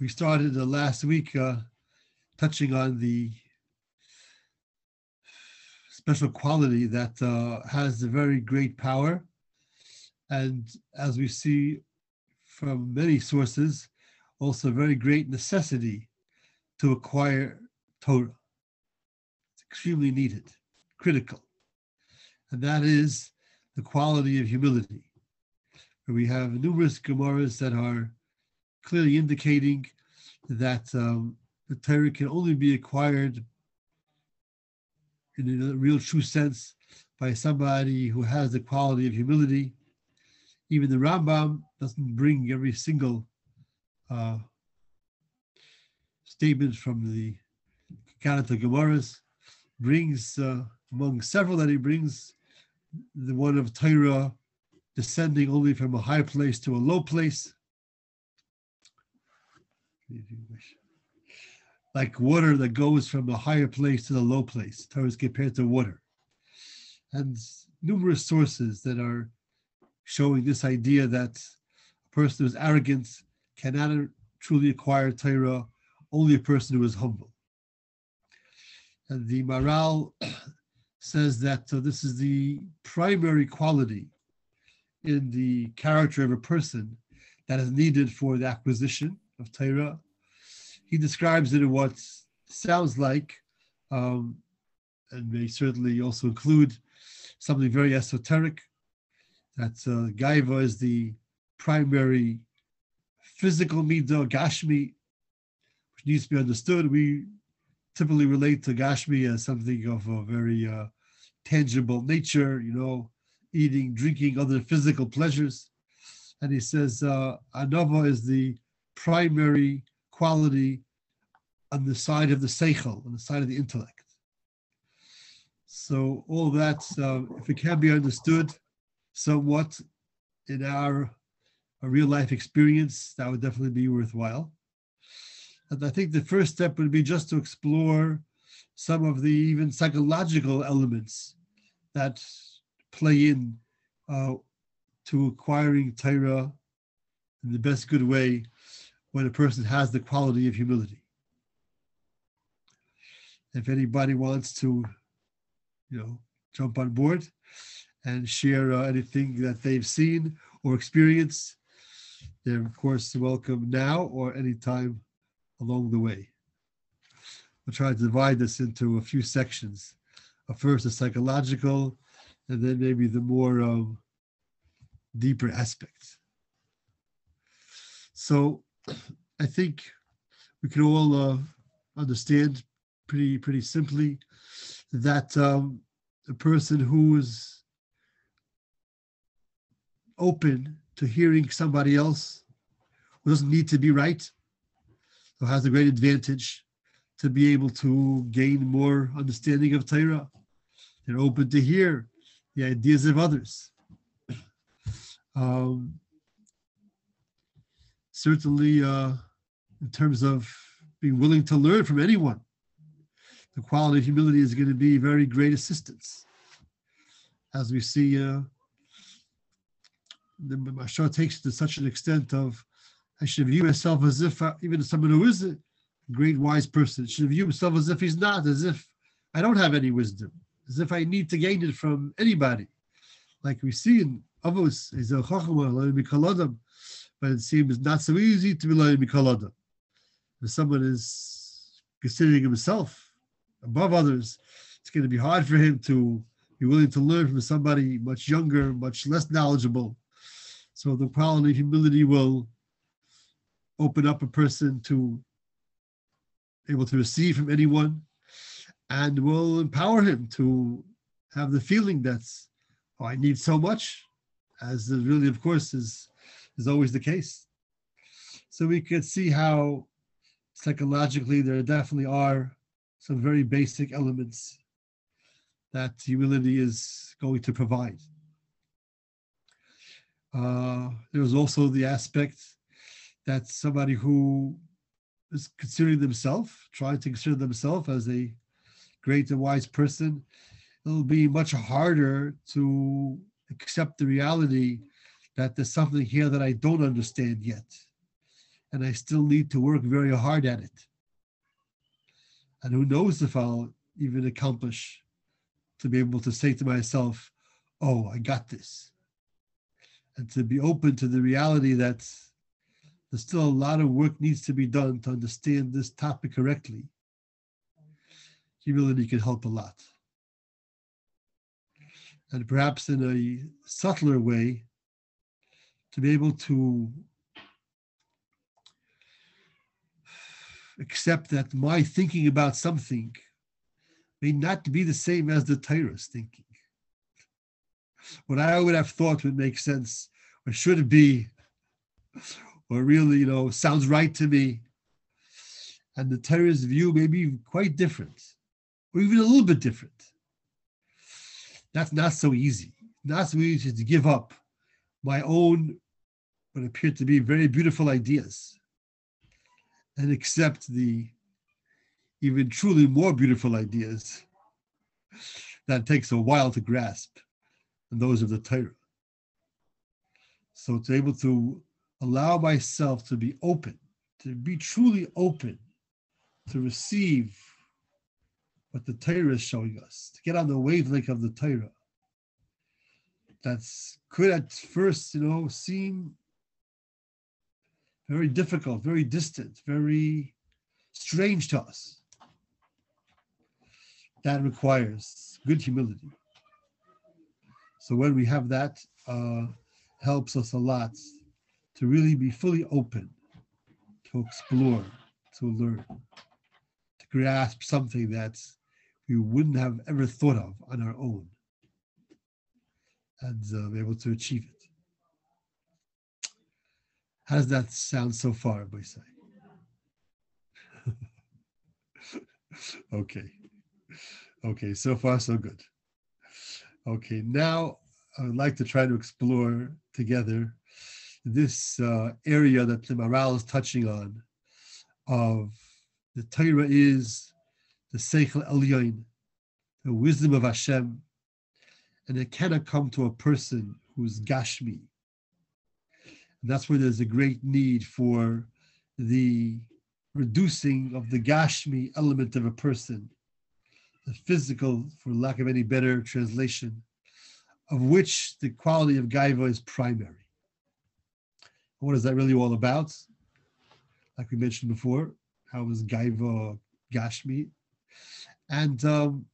We started uh, last week uh, touching on the special quality that uh, has a very great power. And as we see from many sources, also very great necessity to acquire Torah. It's extremely needed, critical. And that is the quality of humility. We have numerous Gemaras that are clearly indicating that um, the Torah can only be acquired in a real true sense by somebody who has the quality of humility. Even the Rambam doesn't bring every single uh, statement from the Kanata Gemaras, brings uh, among several that he brings the one of Torah descending only from a high place to a low place. Like water that goes from a higher place to the low place. Torah is compared to water. And numerous sources that are showing this idea that a person who's arrogant cannot truly acquire Torah, only a person who is humble. And the Maharal says that uh, this is the primary quality in the character of a person that is needed for the acquisition of Torah. He describes it in what sounds like, um, and may certainly also include something very esoteric, that uh, Gaiva is the primary physical midah, Gashmi, which needs to be understood. We typically relate to Gashmi as something of a very uh, tangible nature, you know, eating, drinking, other physical pleasures. And he says uh, Anava is the primary quality on the side of the seichel, on the side of the intellect. So all that, uh, if it can be understood somewhat in our, our real life experience, that would definitely be worthwhile. And I think the first step would be just to explore some of the even psychological elements that play in uh, to acquiring Torah in the best good way when a person has the quality of humility. If anybody wants to, you know, jump on board and share uh, anything that they've seen or experienced, they're of course welcome now or anytime along the way. We'll try to divide this into a few sections. Uh, first, the psychological, and then maybe the more um, deeper aspects. So, I think we can all uh, understand pretty pretty simply that um, a person who is open to hearing somebody else who doesn't need to be right, who has a great advantage to be able to gain more understanding of Torah. They're open to hear the ideas of others. Um, certainly, uh, in terms of being willing to learn from anyone, the quality of humility is going to be very great assistance. As we see, uh, the Mashar takes it to such an extent of I should view myself as if uh, even someone who is a great wise person should view himself as if he's not, as if I don't have any wisdom, as if I need to gain it from anybody. Like we see in Avos, is a chachama, but it seems not so easy to be like mikaladam. If someone is considering himself above others, it's going to be hard for him to be willing to learn from somebody much younger, much less knowledgeable. So the quality of humility will open up a person to able to receive from anyone and will empower him to have the feeling that's oh, I need so much, as it really, of course, is is always the case. So we could see how psychologically there definitely are some very basic elements that humility is going to provide. Uh, there's also the aspect that somebody who is considering themselves, trying to consider themselves as a great and wise person, it'll be much harder to accept the reality that there's something here that I don't understand yet. and I still need to work very hard at it. And who knows if I'll even accomplish to be able to say to myself, oh, I got this. And to be open to the reality that there's still a lot of work needs to be done to understand this topic correctly. Humility can help a lot. And perhaps in a subtler way, to be able to accept that my thinking about something may not be the same as the Torah's thinking. What I would have thought would make sense or should be, or really, you know, sounds right to me. And the Torah's view may be quite different, or even a little bit different. That's not so easy. Not so easy to give up my own, what appear to be very beautiful ideas and accept the even truly more beautiful ideas that takes a while to grasp than those of the Torah. So to able to allow myself to be open, to be truly open to receive what the Torah is showing us, to get on the wavelength of the Torah. That's could at first, you know, seem very difficult, very distant, very strange to us. That requires good humility. So when we have that, uh, helps us a lot to really be fully open, to explore, to learn, to grasp something that we wouldn't have ever thought of on our own, and uh, be able to achieve it. How does that sound so far, Boisai? okay. Okay, so far so good. Okay, now I would like to try to explore together this uh, area that the Maharal is touching on of the Torah is the Seichel Elyon, the wisdom of Hashem, and it cannot come to a person who's Gashmi, that's where there's a great need for the reducing of the Gashmi element of a person, the physical, for lack of any better translation, of which the quality of Gaiva is primary. What is that really all about? Like we mentioned before, how is Gaiva Gashmi? And um,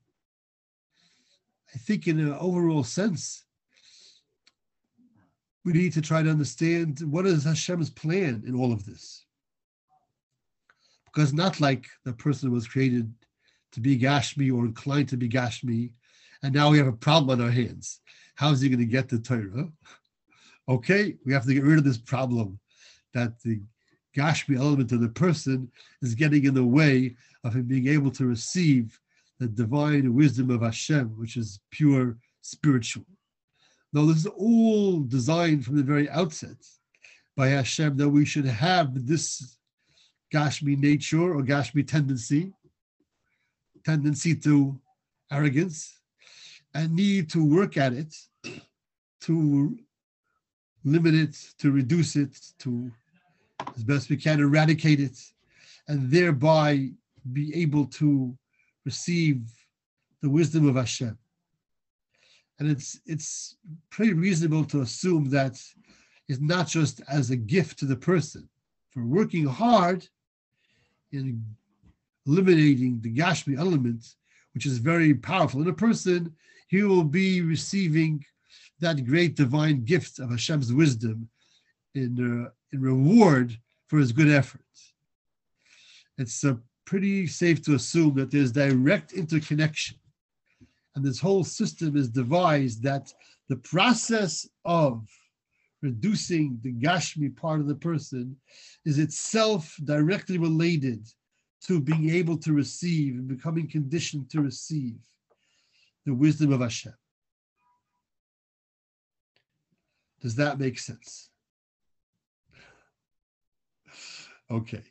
I think, in an overall sense, we need to try to understand what is Hashem's plan in all of this. Because not like the person was created to be Gashmi or inclined to be Gashmi, and now we have a problem on our hands. How is he going to get the Torah? Okay, we have to get rid of this problem that the Gashmi element of the person is getting in the way of him being able to receive the divine wisdom of Hashem, which is pure spiritual. No, this is all designed from the very outset by Hashem that we should have this Gashmi nature or Gashmi tendency, tendency to arrogance, and need to work at it to limit it, to reduce it, to as best we can eradicate it, and thereby be able to receive the wisdom of Hashem and it's it's pretty reasonable to assume that it's not just as a gift to the person for working hard in eliminating the Gashmi element, which is very powerful in a person, he will be receiving that great divine gift of Hashem's wisdom in, uh, in reward for his good efforts. It's uh, pretty safe to assume that there's direct interconnection and this whole system is devised that the process of reducing the Gashmi part of the person is itself directly related to being able to receive and becoming conditioned to receive the wisdom of Hashem. Does that make sense? Okay.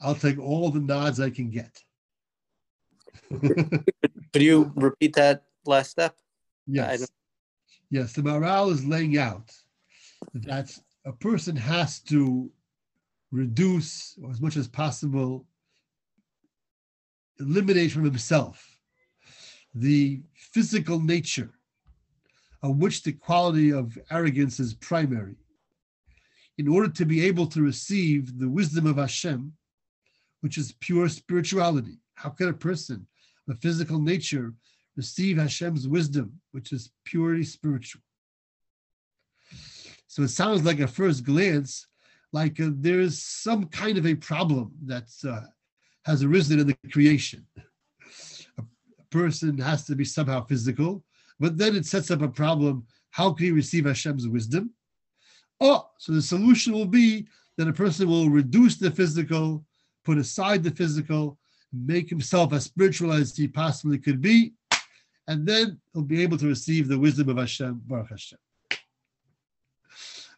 I'll take all the nods I can get. Could you repeat that last step? Yes. Yes, the Maharal is laying out that a person has to reduce or as much as possible eliminate from himself the physical nature of which the quality of arrogance is primary in order to be able to receive the wisdom of Hashem, which is pure spirituality. How can a person a physical nature receive Hashem's wisdom, which is purely spiritual? So it sounds like at first glance, like uh, there's some kind of a problem that uh, has arisen in the creation. A, a person has to be somehow physical, but then it sets up a problem. How can he receive Hashem's wisdom? Oh, so the solution will be that a person will reduce the physical, put aside the physical, make himself as spiritual as he possibly could be, and then he'll be able to receive the wisdom of Hashem, Baruch Hashem.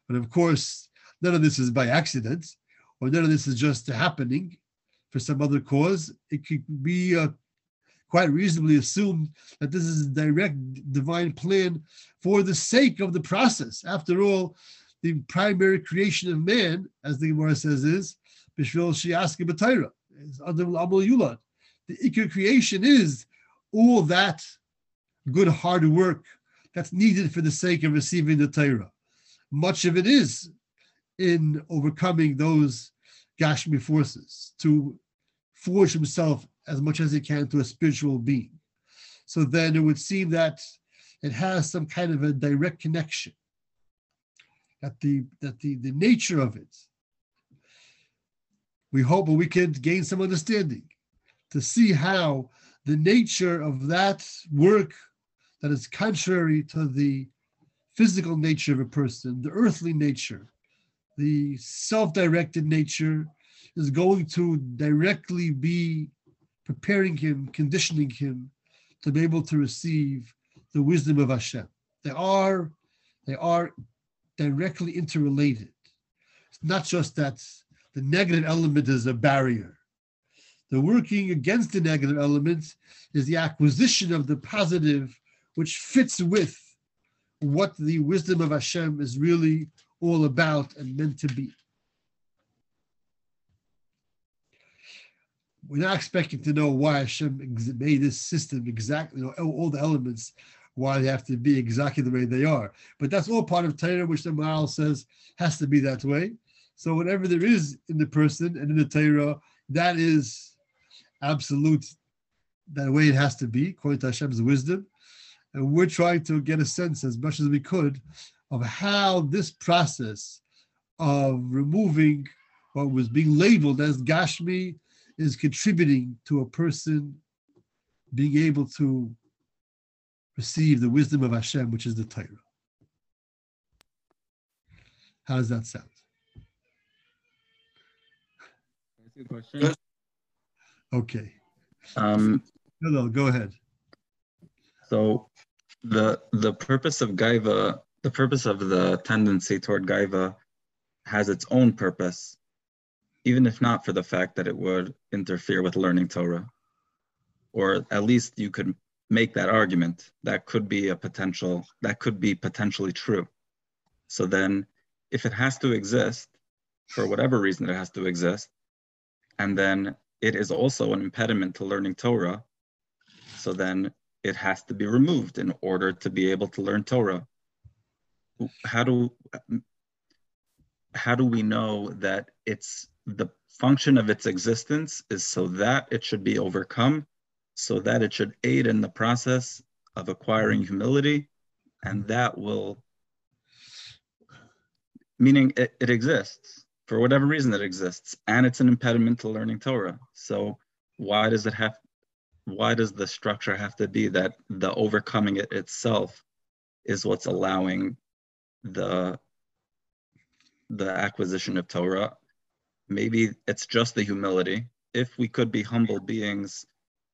But of course, none of this is by accident, or none of this is just happening for some other cause. It could be uh, quite reasonably assumed that this is a direct divine plan for the sake of the process. After all, the primary creation of man, as the Gemara says, is Bishvil Shiaski B'Taira, is Adam Amul Yulad. The Ikar creation is all that good hard work that's needed for the sake of receiving the Torah. Much of it is in overcoming those Gashmi forces to forge himself as much as he can to a spiritual being. So then it would seem that it has some kind of a direct connection. That the that the, the nature of it. We hope we can gain some understanding to see how the nature of that work that is contrary to the physical nature of a person, the earthly nature, the self directed nature is going to directly be preparing him, conditioning him to be able to receive the wisdom of Hashem. They are, they are directly interrelated. It's not just that the negative element is a barrier. The working against the negative element is the acquisition of the positive, which fits with what the wisdom of Hashem is really all about and meant to be. We're not expecting to know why Hashem made this system exactly, you know, all the elements, why they have to be exactly the way they are. But that's all part of Torah, which the Maharal says has to be that way. So whatever there is in the person and in the Torah, that is absolute, that way it has to be, according to Hashem's wisdom. And we're trying to get a sense as much as we could of how this process of removing what was being labeled as Gashmi is contributing to a person being able to receive the wisdom of Hashem, which is the Torah. How does that sound? Question. Okay. Um, Hello, go ahead. so the the purpose of gaiva, the purpose of the tendency toward gaiva, has its own purpose, even if not for the fact that it would interfere with learning Torah, or at least you could make that argument. That could be a potential. That could be potentially true. So then, if it has to exist, for whatever reason it has to exist, and then it is also an impediment to learning Torah, so then it has to be removed in order to be able to learn Torah. How do how do we know that it's the function of its existence is so that it should be overcome, so that it should aid in the process of acquiring humility, and that will meaning it, it exists for whatever reason it exists, and it's an impediment to learning Torah. So why does it have why does the structure have to be that the overcoming it itself is what's allowing the the acquisition of Torah? Maybe it's just the humility. If we could be humble beings,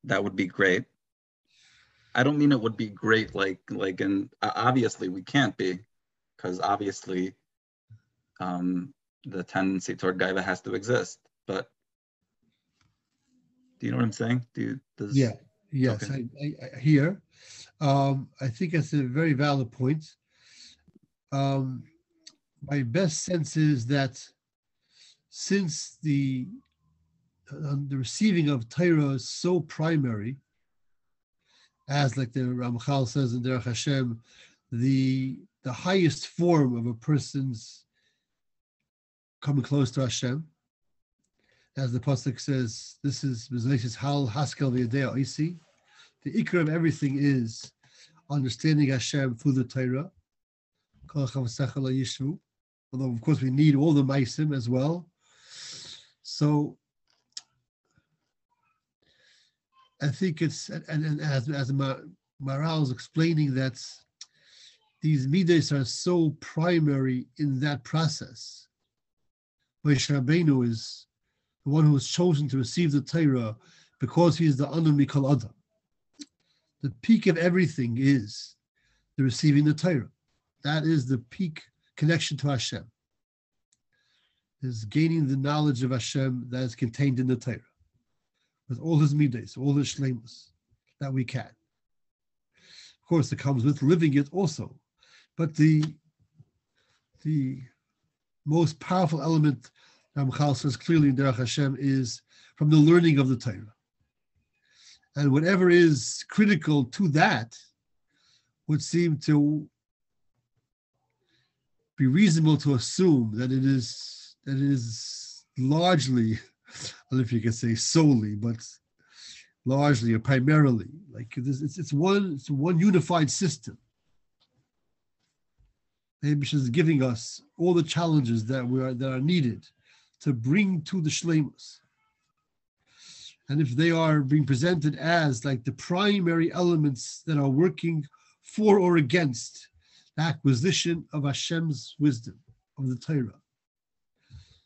that would be great. I don't mean it would be great like like and obviously we can't be because obviously um, the tendency toward gaiva has to exist. But do you know what I'm saying? Do you, does, Yeah, yes, Okay. I, I, I hear. Um, I think it's a very valid point. Um, my best sense is that since the uh, the receiving of Torah is so primary, as like the Ramchal says in Derech Hashem, the the highest form of a person's coming close to Hashem, as the pasuk says, this is Bezaitis Hal Haskel V'Yadei Oisi. The ikr of everything is understanding Hashem through the Torah. Although of course we need all the meisim as well. So I think it's and, and as as Maharal is explaining that these midas are so primary in that process. Moshe Rabbeinu is the one who was chosen to receive the Torah because he is the Anu Mikol Adam. The peak of everything is the receiving the Torah. That is the peak connection to Hashem. Is gaining the knowledge of Hashem that is contained in the Torah, with all his midas, all his shlemus that we can. Of course, it comes with living it also, but the the most powerful element Ramchal says clearly in Derech Hashem is from the learning of the Torah. And whatever is critical to that would seem to be reasonable to assume that it is that it is largely, I don't know if you can say solely, but largely or primarily, like it's, it's, it's one it's one unified system. Hashem is giving us all the challenges that we are that are needed to bring to the shlemus. And if they are being presented as like the primary elements that are working for or against the acquisition of Hashem's wisdom, of the Torah,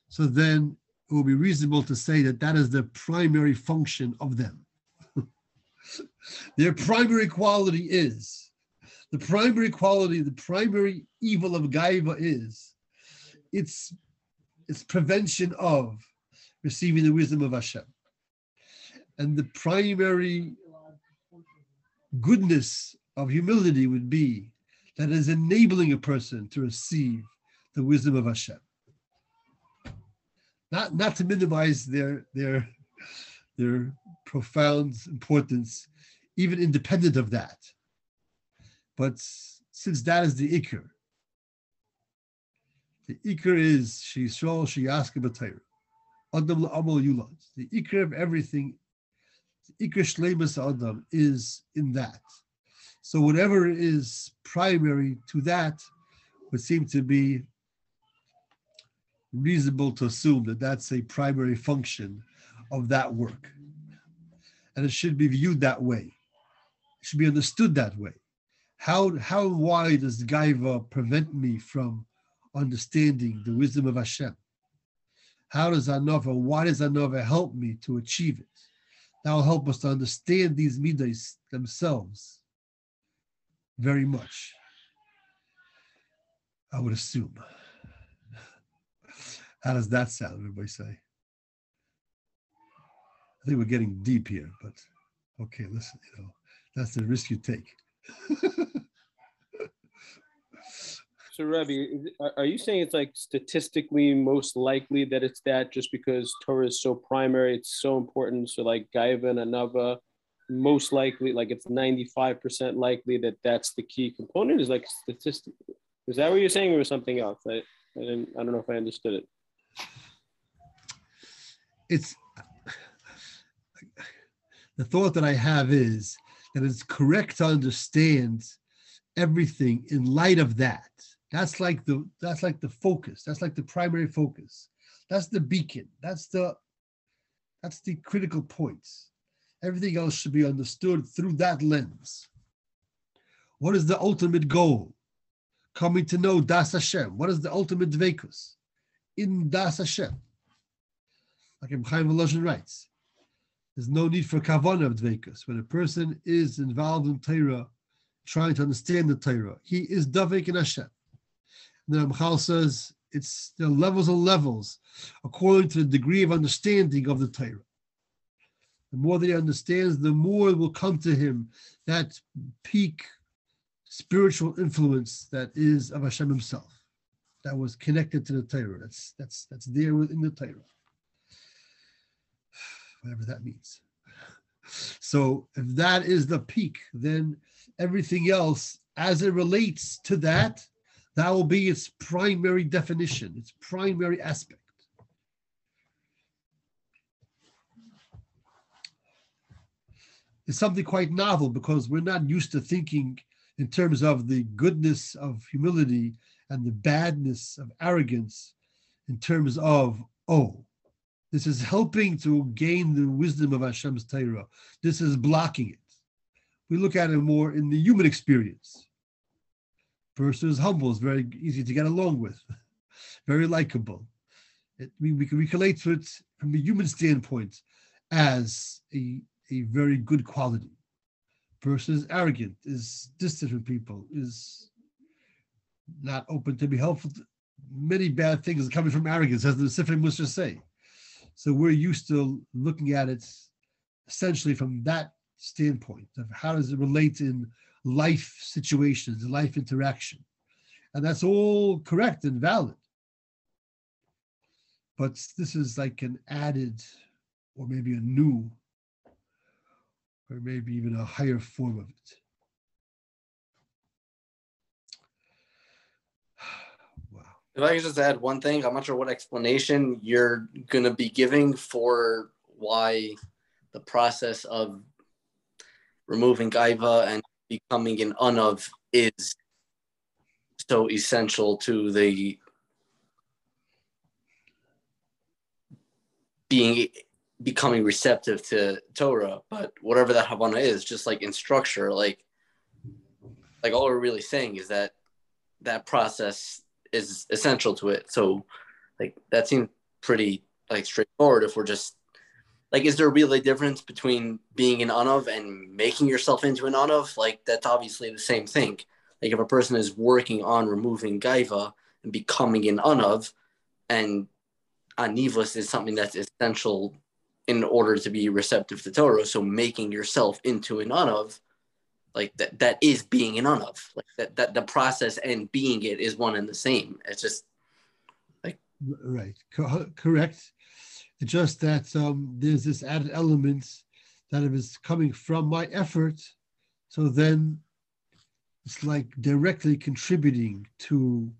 so then it will be reasonable to say that that is the primary function of them. Their primary quality is the primary quality, the primary evil of Gaiva is its its prevention of receiving the wisdom of Hashem. And the primary goodness of humility would be that is enabling a person to receive the wisdom of Hashem. Not, not to minimize their, their, their profound importance, even independent of that. But since that is the ikr, the ikr is Shishol Shiyaska B'Torah. Adam La'amal Yulad. The ikr of everything, the ikr Shlemus Adam is in that. So whatever is primary to that would seem to be reasonable to assume that that's a primary function of that work. And it should be viewed that way. It should be understood that way. How how why does Gaiva prevent me from understanding the wisdom of Hashem. How does Anova, why does Anova help me to achieve it? That will help us to understand these midas themselves very much. I would assume. How does that sound, everybody say? I think we're getting deep here, but okay, listen, you know, that's the risk you take. So, Rabbi, are you saying it's like statistically most likely that it's that just because Torah is so primary, it's so important? So, like Gaiva and Anava, most likely, like it's 95% likely that that's the key component is like statistic. Is that what you're saying or something else? I, I, didn't, I don't know if I understood it. It's the thought that I have is that it's correct to understand everything in light of that that's like the that's like the focus. That's like the primary focus. That's the beacon. That's the that's the critical points. Everything else should be understood through that lens. What is the ultimate goal? Coming to know Das Hashem. What is the ultimate dvekus? In Das Hashem. Like Ibn Chaim writes, there's no need for kavanah of dvekus. When a person is involved in Torah, trying to understand the Torah, he is davik in Hashem the Ramchal says it's the levels and levels according to the degree of understanding of the Torah. The more that he understands, the more will come to him that peak spiritual influence that is of Hashem himself. that was connected to the Torah. That's that's that's there within the Torah. Whatever that means. So if that is the peak, then everything else as it relates to that, that will be its primary definition, its primary aspect. It's something quite novel because we're not used to thinking in terms of the goodness of humility and the badness of arrogance in terms of, oh, this is helping to gain the wisdom of Hashem's Torah. This is blocking it. We look at it more in the human experience. Person is humble, is very easy to get along with, very likable. It, we, we can relate to it from a human standpoint as a, a very good quality. Person is arrogant, is distant from people, is not open to be helpful. Many bad things are coming from arrogance, as the Sifrim was just say. So we're used to looking at it essentially from that standpoint of how does it relate in life situations, life interaction. And that's all correct and valid. But this is like an added or maybe a new or maybe even a higher form of it. If I could just add one thing, I'm not sure what explanation you're going to be giving for why the process of removing gaiva and becoming an unav is so essential to the being becoming receptive to Torah. But whatever that Havana is, just like in structure, like like all we're really saying is that that process is essential to it. So like that seems pretty like straightforward if we're just like is there really a difference between being an unav and making yourself into an unav? Like that's obviously the same thing. Like if a person is working on removing gaiva and becoming an unav, and anivus is something that's essential in order to be receptive to Torah. So making yourself into an unav, like that that is being an of Like that that the process and being it is one and the same. It's just like right, Co- correct. It's just that um, there's this added element that if it's coming from my effort, so then it's like directly contributing to.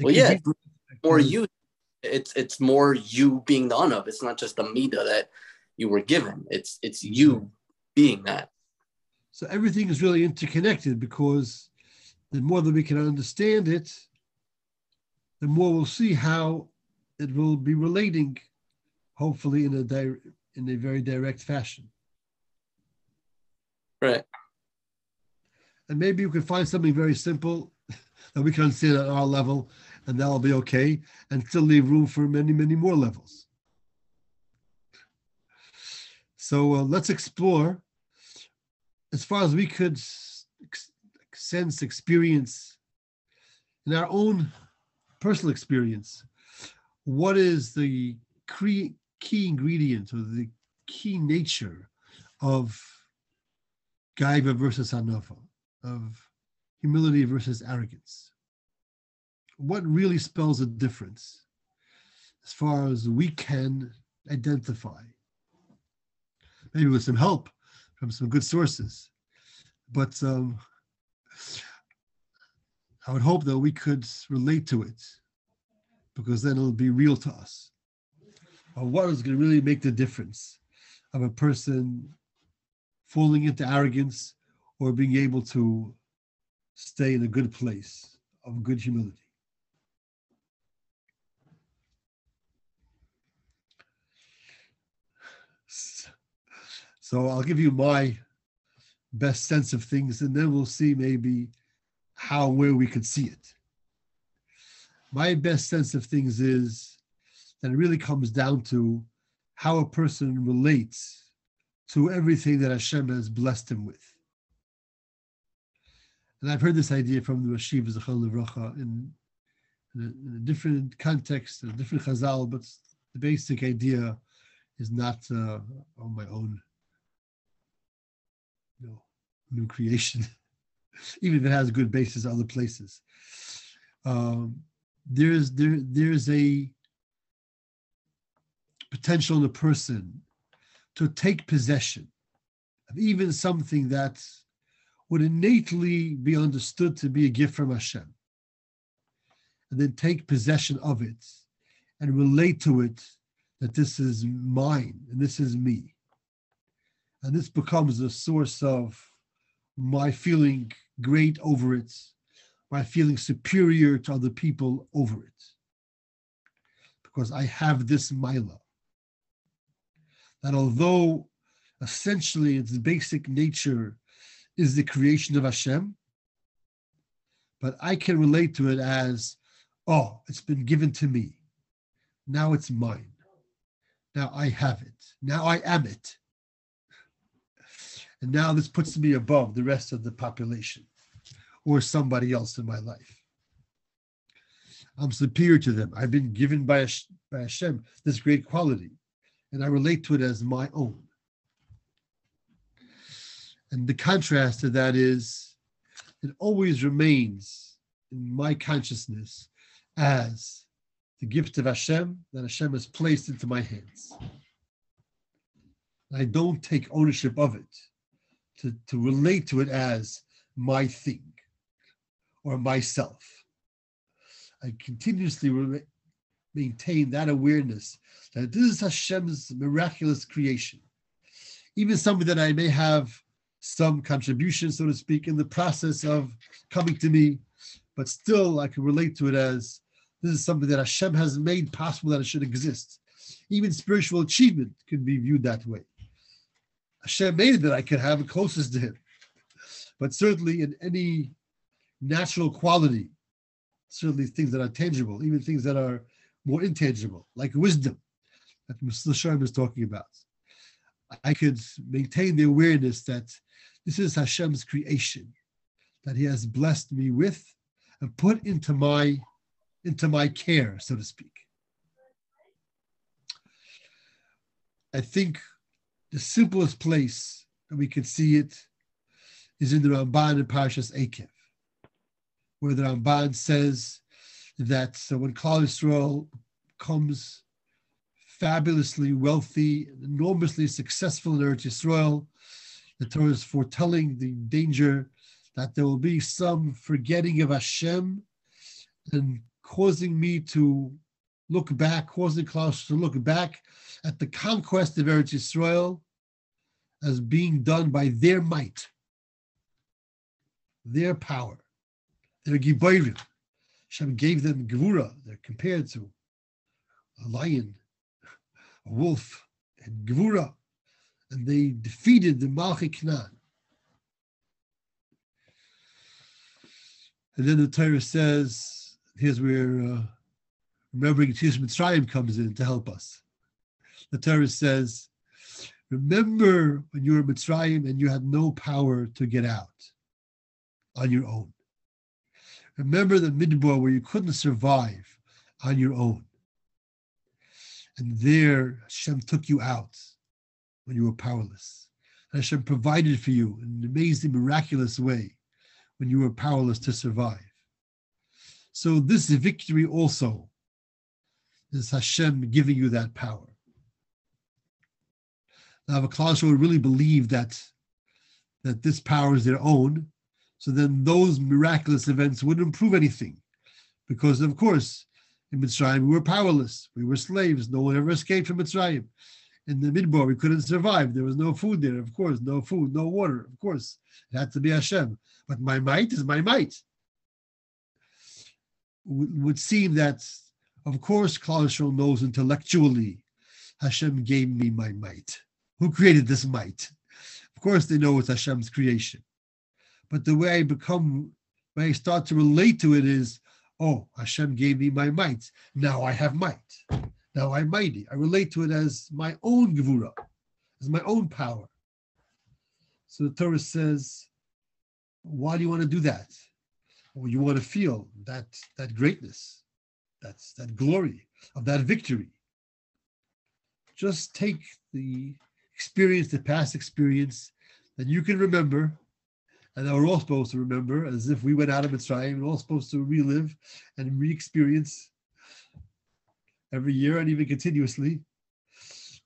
Well, yeah, or you. It's it's more you being the on of It's not just the mida that you were given. It's it's you being that. So everything is really interconnected because the more that we can understand it, the more we'll see how it will be relating, hopefully in a di- in a very direct fashion. Right. And maybe we can find something very simple that we can understand at our level, and that'll be okay, and still leave room for many, many more levels. So uh, let's explore, as far as we could sense, experience in our own personal experience, what is the key ingredient or the key nature of Gaiva versus Anova, of humility versus arrogance? What really spells a difference as far as we can identify? Maybe with some help from some good sources. But um, I would hope that we could relate to it because then it'll be real to us. Or what is going to really make the difference of a person falling into arrogance or being able to stay in a good place of good humility. So I'll give you my best sense of things, and then we'll see maybe how where we could see it. My best sense of things is that it really comes down to how a person relates to everything that Hashem has blessed him with. And I've heard this idea from the Rashiv Zachal Levracha in, in, in, a, different context, a different chazal, but the basic idea is not uh, on my own know, new creation, even if it has good basis other places. um, there's there there's a potential in a person to take possession of even something that would innately be understood to be a gift from Hashem, and then take possession of it and relate to it that this is mine and this is me. And this becomes a source of my feeling great over it, my feeling superior to other people over it. Because I have this mila. That although essentially its basic nature is the creation of Hashem, but I can relate to it as, oh, it's been given to me. Now it's mine. Now I have it. Now I am it. And now this puts me above the rest of the population or somebody else in my life. I'm superior to them. I've been given by, by Hashem this great quality, and I relate to it as my own. And the contrast to that is it always remains in my consciousness as the gift of Hashem that Hashem has placed into my hands. I don't take ownership of it to, to relate to it as my thing or myself. I continuously re- maintain that awareness that this is Hashem's miraculous creation. Even something that I may have some contribution, so to speak, in the process of coming to me, but still I can relate to it as this is something that Hashem has made possible that it should exist. Even spiritual achievement can be viewed that way. Hashem made it that I could have it closest to Him. But certainly in any natural quality, certainly things that are tangible, even things that are more intangible, like wisdom that Mr. Sharm is talking about. I could maintain the awareness that this is Hashem's creation that He has blessed me with and put into my into my care, so to speak. I think the simplest place that we can see it is in the Ramban in Parashas Eikev, where the Ramban says that so when Klal Yisrael comes fabulously wealthy, enormously successful in Eretz Yisrael, the Torah is foretelling the danger that there will be some forgetting of Hashem and causing me to look back, causing Klaus to look back at the conquest of Eretz Yisrael as being done by their might, their power, their gibayrim. Hashem gave them gevura. They're compared to a lion, a wolf, and gevura and they defeated the Malchi Knan. And then the Torah says, here's where uh, remembering Tish Mitzrayim comes in to help us. The Torah says, remember when you were Mitzrayim and you had no power to get out on your own. Remember the Midbar where you couldn't survive on your own. And there Hashem took you out when you were powerless. And Hashem provided for you in an amazing, miraculous way when you were powerless to survive. So this victory also is Hashem giving you that power. Now, if a class would really believe that that this power is their own, so then those miraculous events wouldn't prove anything, because of course in Mitzrayim we were powerless, we were slaves. No one ever escaped from Mitzrayim in the midbar, we couldn't survive. There was no food there, of course, no food, no water, of course. It had to be Hashem. But my might is my might. would seem that, of course, Klal knows intellectually Hashem gave me my might. Who created this might? Of course, they know it's Hashem's creation. But the way I become, when I start to relate to it is, oh, Hashem gave me my might. Now I have might. Now I'm mighty. I relate to it as my own gevura, as my own power. So the Torah says, why do you want to do that? Well, you want to feel that that greatness, that's that glory of that victory. Just take the experience, the past experience that you can remember, And that we're all supposed to remember, as if we went out of Mitzrayim, we're all supposed to relive and re-experience every year and even continuously.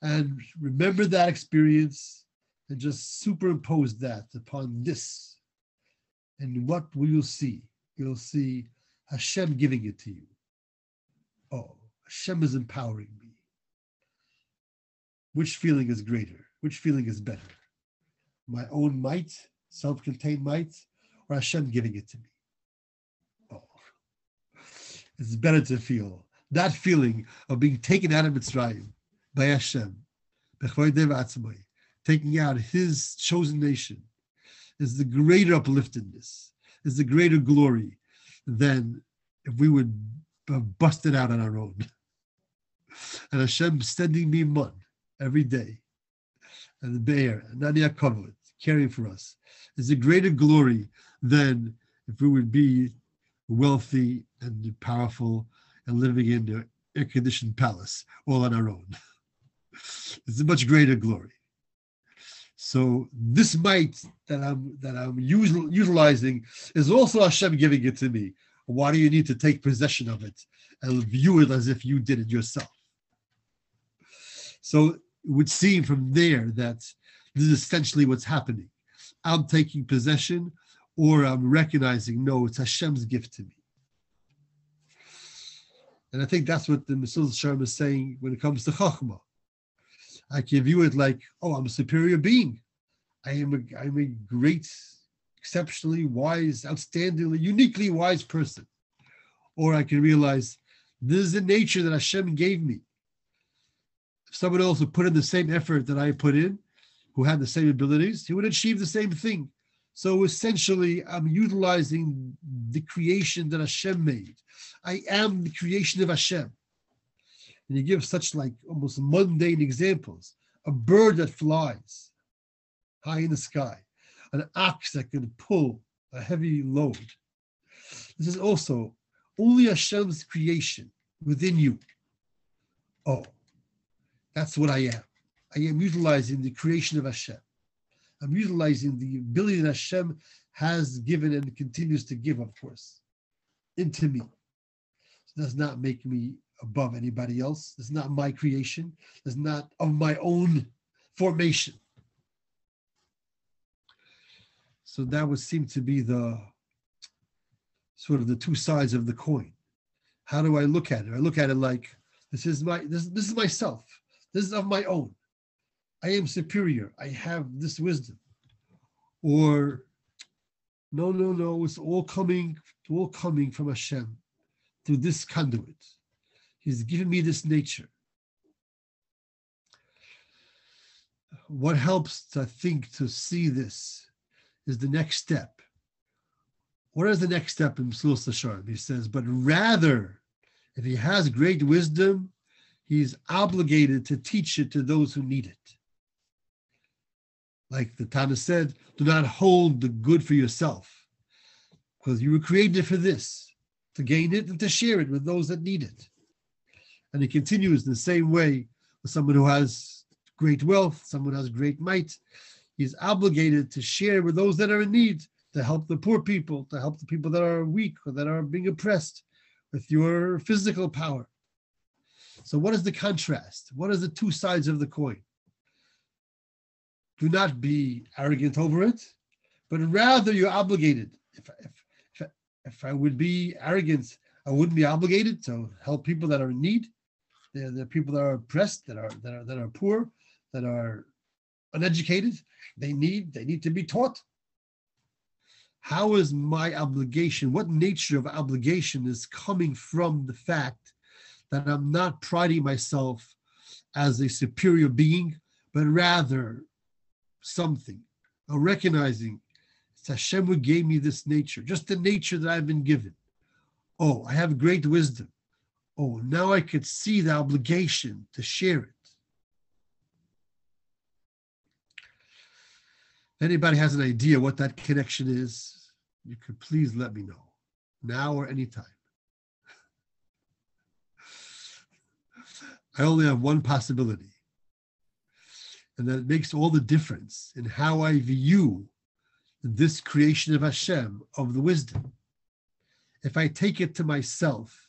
And remember that experience and just superimpose that upon this. And what will you see? You'll see Hashem giving it to you. Oh, Hashem is empowering me. Which feeling is greater? Which feeling is better? My own might, self contained might, or Hashem giving it to me? Oh, it's better to feel that feeling of being taken out of Mitzrayim by Hashem, taking out his chosen nation, is the greater upliftedness, is the greater glory than if we would busted out on our own. And Hashem sending me mun every day, and the Be'er, Nania Kavod, caring for us, is a greater glory than if we would be wealthy and powerful and living in an air-conditioned palace all on our own. it's a much greater glory. So this might that I'm that I'm util, utilizing is also Hashem giving it to me. Why do you need to take possession of it and view it as if you did it yourself? So it would seem from there that this is essentially what's happening. I'm taking possession, or I'm recognizing, no, it's Hashem's gift to me. And I think that's what the Mesillas Yesharim is saying when it comes to Chachma. I can view it like, oh, I'm a superior being. I am a, I'm a great, exceptionally wise, outstandingly, uniquely wise person. Or I can realize this is the nature that Hashem gave me. If someone else would put in the same effort that I put in, who had the same abilities, he would achieve the same thing. So essentially, I'm utilizing the creation that Hashem made. I am the creation of Hashem. And you give such like almost mundane examples. A bird that flies high in the sky, an axe that can pull a heavy load. This is also only Hashem's creation within you. Oh, that's what I am. I am utilizing the creation of Hashem. I'm utilizing the ability that Hashem has given and continues to give, of course, into me. It does not make me above anybody else. It's not my creation. It's not of my own formation. So that would seem to be the sort of the two sides of the coin. How do I look at it? I look at it like this is my this, this is myself. This is of my own. I am superior. I have this wisdom. Or no, no, no, it's all coming, all coming from Hashem through this conduit. He's given me this nature. What helps to think to see this is the next step. What is the next step in Mesillas Yesharim? He says, but rather, if he has great wisdom, he's obligated to teach it to those who need it. Like the Tana said, do not hold the good for yourself, because you were created for this, to gain it and to share it with those that need it. And he continues in the same way with someone who has great wealth, someone who has great might. He's obligated to share with those that are in need, to help the poor people, to help the people that are weak or that are being oppressed with your physical power. So, what is the contrast? What are the two sides of the coin? do not be arrogant over it, but rather you're obligated. If, if, if, if I would be arrogant, I wouldn't be obligated to help people that are in need. They're the people that are oppressed, that are that are that are poor, that are uneducated. They need they need to be taught. How is my obligation? What nature of obligation is coming from the fact that I'm not priding myself as a superior being, but rather something, a recognizing it's Hashem who gave me this nature, just the nature that I've been given. Oh, I have great wisdom. Oh, now I could see the obligation to share it. If anybody has an idea what that connection is, you could please let me know now or anytime. I only have one possibility and that makes all the difference in how I view this creation of Hashem, of the wisdom, if I take it to myself,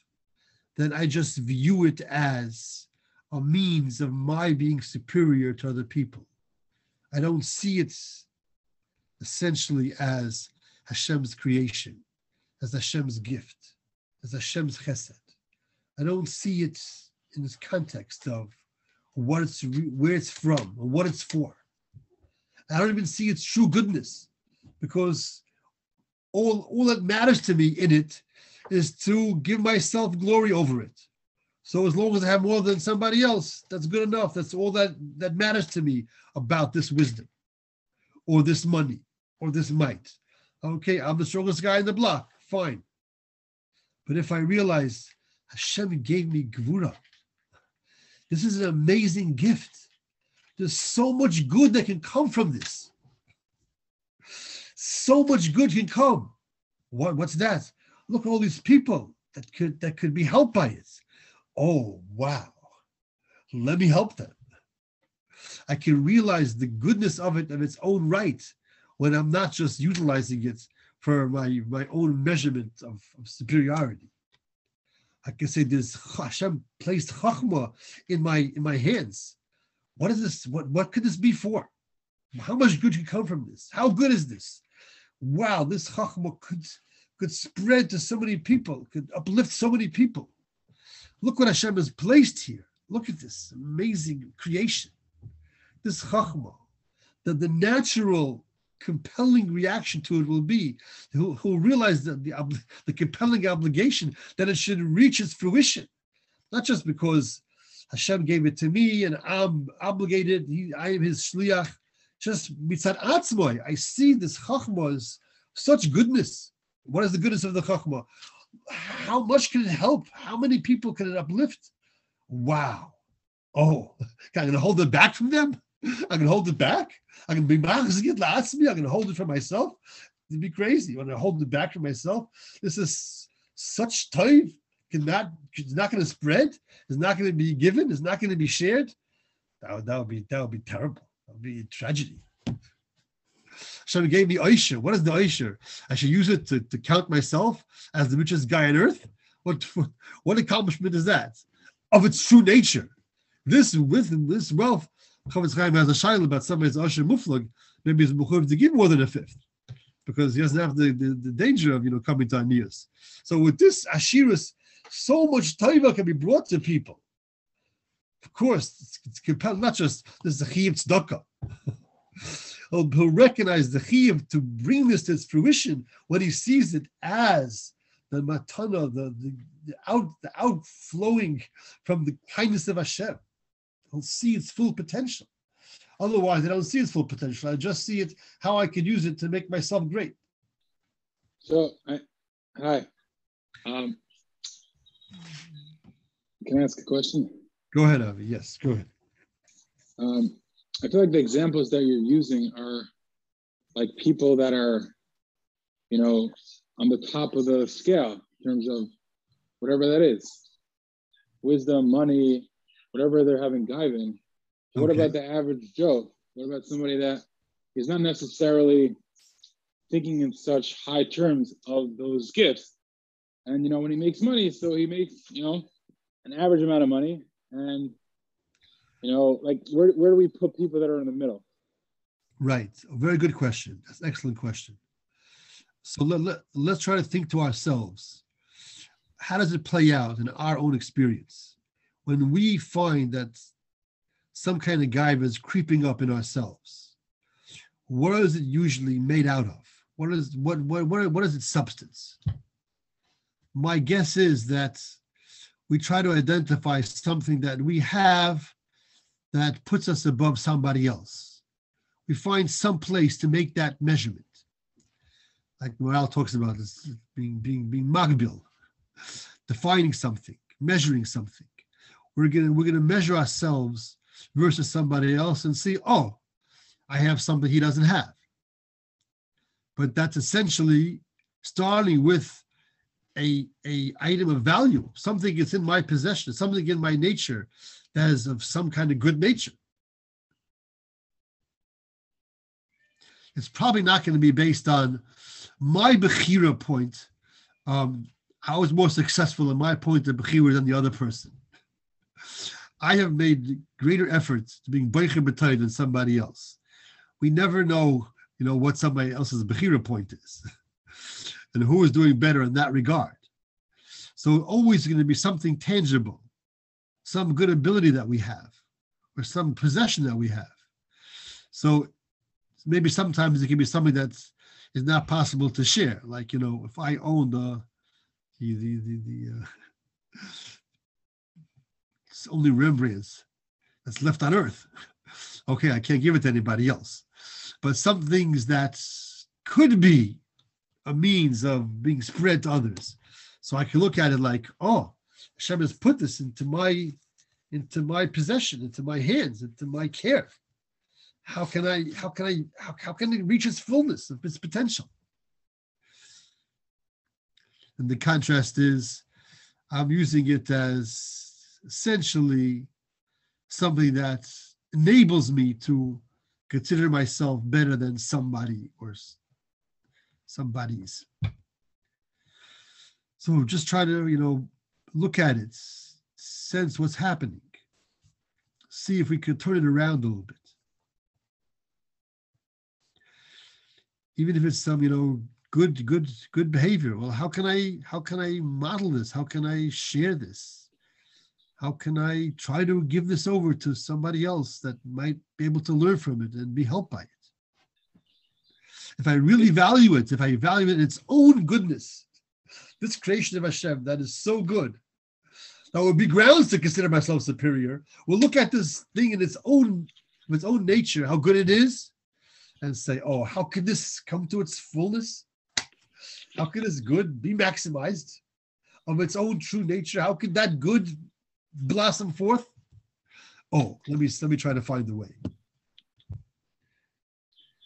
then I just view it as a means of my being superior to other people. I don't see it essentially as Hashem's creation, as Hashem's gift, as Hashem's chesed. I don't see it in this context of what it's where it's from or what it's for. I don't even see its true goodness because all, all that matters to me in it is to give myself glory over it. So as long as I have more than somebody else, that's good enough. That's all that, that matters to me about this wisdom or this money or this might. Okay, I'm the strongest guy in the block. Fine. But if I realize Hashem gave me gvura, this is an amazing gift. There's so much good that can come from this. So much good can come. What, what's that? Look at all these people that could that could be helped by it. Oh wow. Let me help them. I can realize the goodness of it of its own right when I'm not just utilizing it for my, my own measurement of, of superiority. I can say this Hashem placed chachma in my in my hands. What is this? What what could this be for? How much good could come from this? How good is this? Wow, this chachma could could spread to so many people, could uplift so many people. Look what Hashem has placed here. Look at this amazing creation. This chachma, that the natural compelling reaction to it will be. Who will realize that the, the compelling obligation that it should reach its fruition. Not just because Hashem gave it to me and I'm obligated he, I am his shliach. Just mitzad atzmoy I see this chachma such goodness. What is the goodness of the chachma? How much can it help? How many people can it uplift? Wow. Oh I'm going to hold it back from them I can hold it back. I can be machzit la'atzmi. I can hold it for myself. It'd be crazy when I hold it back for myself. This is such toiv. Cannot, it's not going to spread. It's not going to be given. It's not going to be shared. That would, that would be that would be terrible. That would be a tragedy. Hashem gave me Oisher. What is the Oisher? I should use it to, to count myself as the richest guy on earth. What, what accomplishment is that? Of its true nature. This with this wealth Chofetz Chaim has a shaila about somebody's Asher Muflag, maybe he's Mechuv to give more than a fifth because he doesn't have the, the, the danger of you know coming to Anias. So with this Ashiras, so much taiva can be brought to people. Of course, it's, it's compelled, not just this is a chiyuv tzedakah. he'll, he'll recognize the chiyuv to bring this to its fruition when he sees it as the matana, the, the, the out the outflowing from the kindness of Hashem will see its full potential. Otherwise, I don't see its full potential. I just see it how I could use it to make myself great. So, I, hi. Um, can I ask a question? Go ahead, Avi. Yes, go ahead. Um, I feel like the examples that you're using are like people that are, you know, on the top of the scale in terms of whatever that is wisdom, money, whatever they're having Gaivan. What about the average Joe? What about somebody that is not necessarily thinking in such high terms of those gifts? And you know, when he makes money, so he makes you know an average amount of money, and you know, like where where do we put people that are in the middle? Right, a very good question. That's an excellent question. So let, let, let's try to think to ourselves how does it play out in our own experience? When we find that some kind of gaiva is creeping up in ourselves, what is it usually made out of? What is what what what, what is its substance? My guess is that we try to identify something that we have that puts us above somebody else. We find some place to make that measurement. Like Maharal talks about this being being being magbil, defining something, measuring something we're gonna we're gonna measure ourselves versus somebody else and see, oh, I have something he doesn't have. But that's essentially starting with a, a item of value, something that's in my possession, something in my nature that is of some kind of good nature. it's probably not going to be based on my Bechira point. Um, I was more successful in my point of Bechira than the other person. I have made greater efforts to being Beicher B'tay than somebody else. We never know, you know, what somebody else's Bechira point is and who is doing better in that regard. So always going to be something tangible, some good ability that we have, or some possession that we have. So maybe sometimes it can be something that is not possible to share. Like you know, if I own the the the the, the uh, it's only Rembrandt's that's left on Earth. Okay, I can't give it to anybody else. But some things that could be a means of being spread to others. So I can look at it like, oh, Hashem has put this into my into my possession, into my hands, into my care. How can I, how can I, how, how can it reach its fullness of its potential? And the contrast is I'm using it as essentially something that enables me to consider myself better than somebody or somebody's. So just try to, you know, look at it, sense what's happening, see if we could turn it around a little bit. Even if it's some, you know, good, good, good behavior. Well, how can I, how can I model this? How can I share this? How can I try to give this over to somebody else that might be able to learn from it and be helped by it? If I really value it, if I value it in its own goodness, this creation of Hashem that is so good, that would be grounds to consider myself superior. We'll look at this thing in its own, its own nature, how good it is, and say, "Oh, how could this come to its fullness? How could this good be maximized of its own true nature? How could that good blossom forth?" Oh, let me let me try to find the way.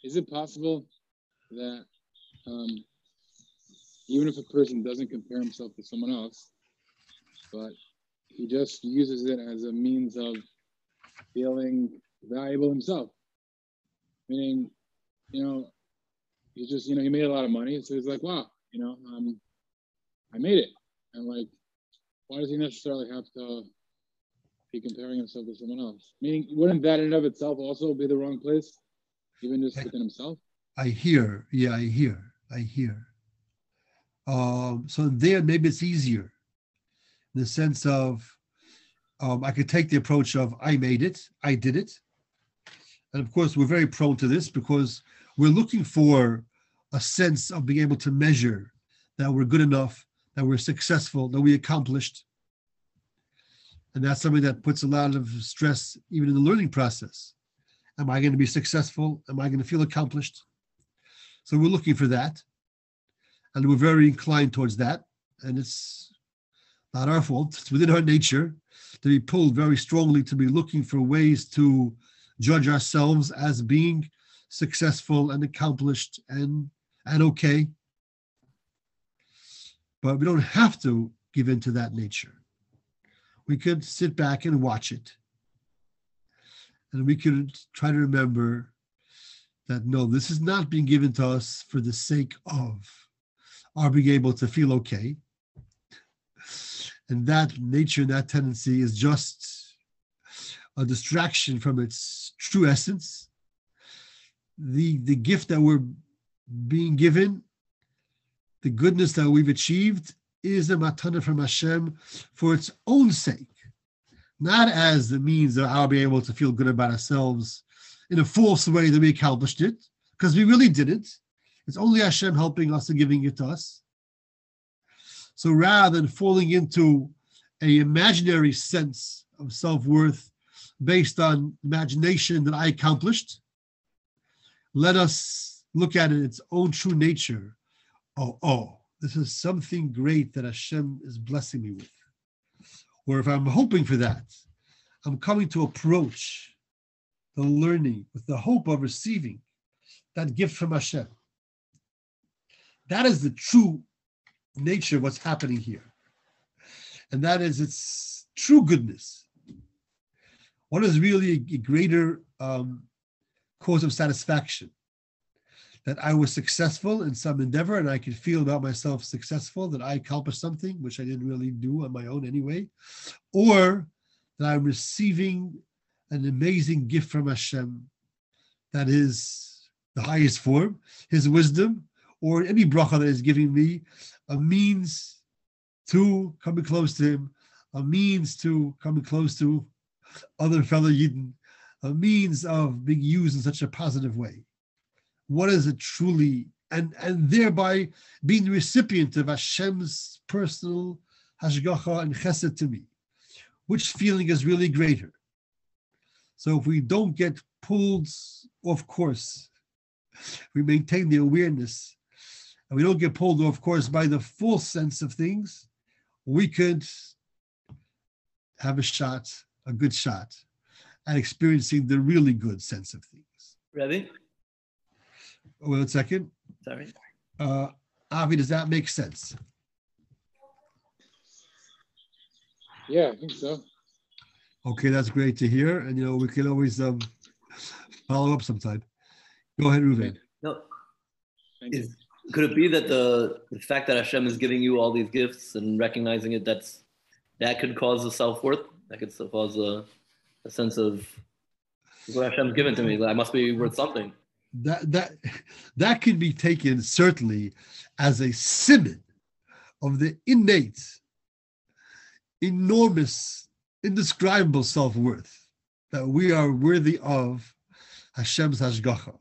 Is it possible that um, even if a person doesn't compare himself to someone else, but he just uses it as a means of feeling valuable himself. Meaning, you know, he just, you know, he made a lot of money. So he's like, wow, you know, um, I made it. And like, why does he necessarily have to be comparing himself to someone else? Meaning, wouldn't that in and of itself also be the wrong place, even just within himself? I hear, yeah, I hear, I hear. Um, so there, maybe it's easier in the sense of um, I could take the approach of I made it, I did it. And of course, we're very prone to this because we're looking for a sense of being able to measure that we're good enough, that we're successful, that we accomplished. And that's something that puts a lot of stress even in the learning process. Am I going to be successful? Am I going to feel accomplished? So we're looking for that. And we're very inclined towards that. And it's not our fault. It's within our nature to be pulled very strongly to be looking for ways to judge ourselves as being successful and accomplished and and okay. But we don't have to give in to that nature. We could sit back and watch it. And we could try to remember that no, this is not being given to us for the sake of our being able to feel okay and that nature, that tendency is just a distraction from its true essence. The, the gift that we're being given, the goodness that we've achieved, is a matana from Hashem for its own sake, not as the means of our being able to feel good about ourselves in a false way that we accomplished it, because we really didn't. It's only Hashem helping us and giving it to us. So rather than falling into a imaginary sense of self-worth based on imagination that I accomplished, let us look at it its own true nature. Oh, oh, this is something great that Hashem is blessing me with. Or if I'm hoping for that, I'm coming to approach the learning with the hope of receiving that gift from Hashem. That is the true nature of what's happening here. And that is its true goodness. What is really a greater um, cause of satisfaction that I was successful in some endeavor and I could feel about myself successful, that I accomplished something, which I didn't really do on my own anyway, or that I'm receiving an amazing gift from Hashem that is the highest form, his wisdom, or any bracha that is giving me a means to coming close to him, a means to coming close to other fellow Yidden, a means of being used in such a positive way. What is it truly, and and thereby being the recipient of Hashem's personal hashgacha and chesed to me? Which feeling is really greater? So if we don't get pulled off course, we maintain the awareness, and we don't get pulled off course by the full sense of things, we could have a shot, a good shot, at experiencing the really good sense of things. Rebbe, One second. sorry. Uh, Avi, does that make sense? Yeah, I think so. Okay, that's great to hear. And you know, we can always um, follow up sometime. Go ahead, Ruven. No, Thank you. is could it be that the the fact that Hashem is giving you all these gifts and recognizing it that's that could cause a self worth? That could cause a, a sense of what Hashem's given to me. I must be worth something. That that that can be taken certainly as a simon of the innate, enormous, indescribable self-worth that we are worthy of Hashem's hashgacha,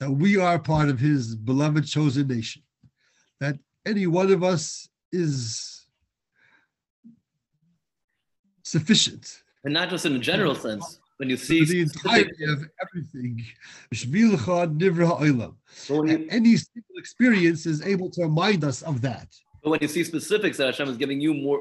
that we are part of His beloved chosen nation, that any one of us is sufficient And not just in a general sense. When you see the entirety of everything. Shvilcha nivra ha'olam. but when you, any single experience is able to remind us of that. but when you see specifics that Hashem is giving you more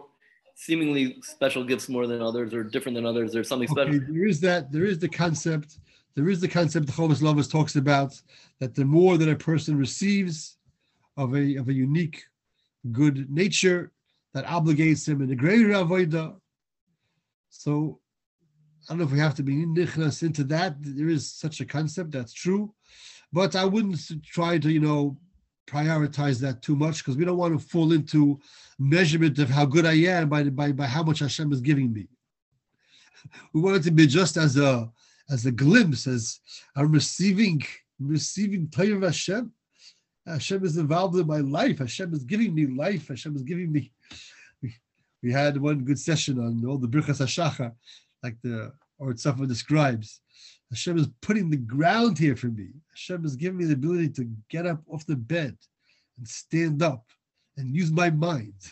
seemingly special gifts more than others or different than others, there's something special. Okay, there is that. There is the concept. There is the concept the Chovos Halevavos talks about that the more that a person receives of a of a unique good nature that obligates him in a greater avoida. So I don't know if we have to be nichnas into that. There is such a concept that's true, but I wouldn't try to you know prioritize that too much because we don't want to fall into measurement of how good I am by by by how much Hashem is giving me we want it to be just as a as a glimpse, as I'm receiving receiving Torah of Hashem. Hashem is involved in my life. Hashem is giving me life. Hashem is giving me. We, had one good session on all the Birchas Hashachar, like the or Tzafa describes. Hashem is putting the ground here for me. Hashem is giving me the ability to get up off the bed and stand up and use my mind.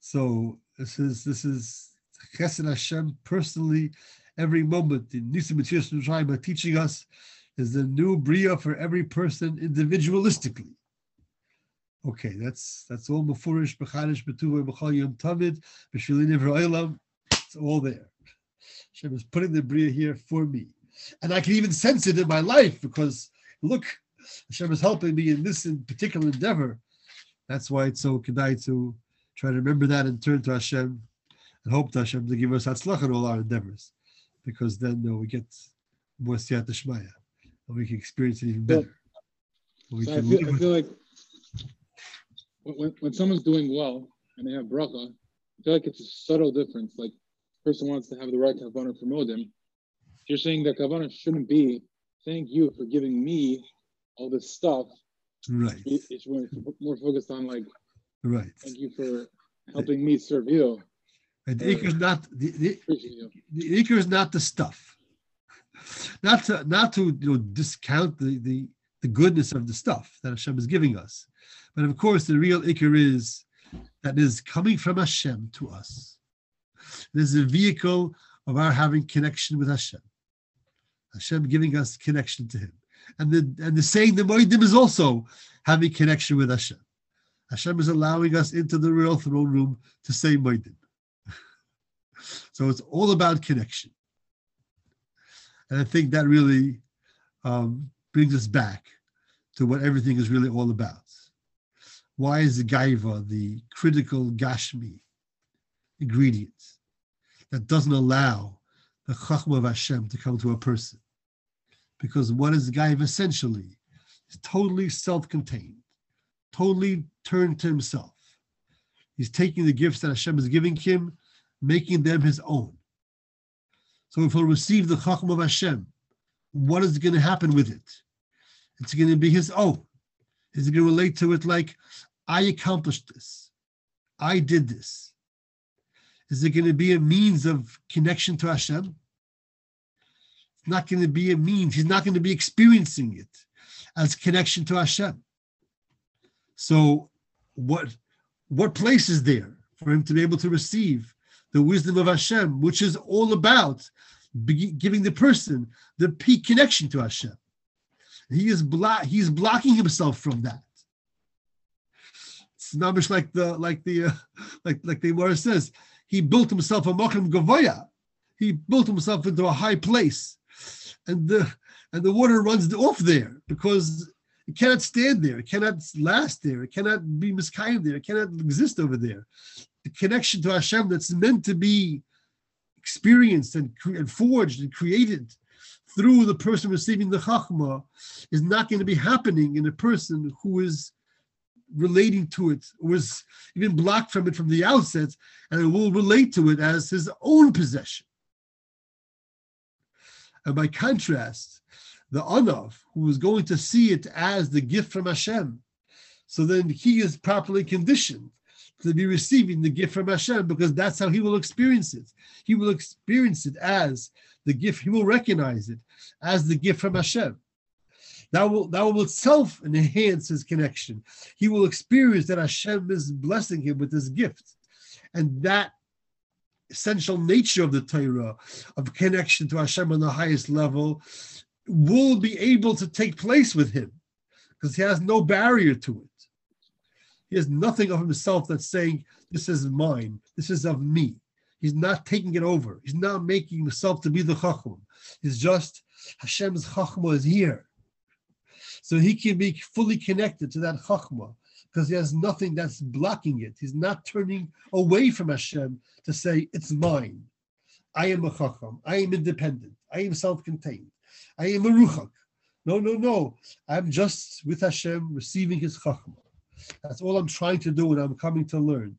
So this is this is Chesed Hashem personally. Every moment in Nisim Mitzvah Shema teaching us is the new bria for every person individualistically. Okay, that's that's all Mefurish, Bechadish, Betuva, Bechal Yom Nivra Olam. It's all there. Hashem is putting the bria here for me, and I can even sense it in my life because look, Hashem is helping me in this in particular endeavor. That's why it's so kedai to try to remember that and turn to Hashem and hope to Hashem to give us atzlach in all our endeavors, because then uh, we get more siyat and we can experience it even better. We So I feel, I feel like when- when, someone's doing well and they have bracha, I feel like it's a subtle difference. Like person wants to have the right kavanah for modim. You're saying that kavanah shouldn't be thank you for giving me all this stuff. right, It's more, more focused on like right. thank you for helping me serve you. And the ikar is not the, the, the ikar is not the stuff. Not to not to you know discount the the the goodness of the stuff that Hashem is giving us, but of course the real ikar is that is coming from Hashem to us. It is a vehicle of our having connection with Hashem. Hashem giving us connection to Him, and the and the saying the modim is also having connection with Hashem. Hashem is allowing us into the real throne room to say modim. So it's all about connection. And I think that really um, brings us back to what everything is really all about. Why is the gaiva the critical gashmi ingredient that doesn't allow the chachma of Hashem to come to a person? Because what is Gaiva essentially? He's totally self-contained, totally turned to himself. He's taking the gifts that Hashem is giving him, making them his own. So if he'll receive the Chacham of Hashem, what is going to happen with it? It's going to be his own. Is he going to relate to it like, I accomplished this, I did this? Is it going to be a means of connection to Hashem? It's not going to be a means. He's not going to be experiencing it as connection to Hashem. So, what what place is there for him to be able to receive the wisdom of Hashem, which is all about giving the person the peak connection to Hashem? He is blo- he's blocking himself from that. Much like the like the uh, like like the Gemara says. He built himself a makom gavoya. He built himself into a high place, and the and the water runs off there because it cannot stand there. It cannot last there. It cannot be miskayim there. It cannot exist over there. The connection to Hashem that's meant to be experienced and, and forged and created through the person receiving the chachma is not going to be happening in a person who is relating to it, was even blocked from it from the outset, and will relate to it as his own possession. And by contrast, the Anav, who is going to see it as the gift from Hashem, so then he is properly conditioned to be receiving the gift from Hashem because that's how he will experience it. He will experience it as the gift, he will recognize it as the gift from Hashem. That will that will itself enhance his connection. He will experience that Hashem is blessing him with this gift. And that essential nature of the Torah, of connection to Hashem on the highest level, will be able to take place with him because he has no barrier to it. He has nothing of himself that's saying, This is mine, this is of me. He's not taking it over. He's not making himself to be the Chacham. He's just Hashem's Chachma is here. So he can be fully connected to that Chachma because he has nothing that's blocking it. He's not turning away from Hashem to say, It's mine. I am a Chacham. I am independent. I am self contained. I am a Ruchak. No, no, no. I'm just with Hashem receiving his Chachma. That's all I'm trying to do and I'm coming to learn,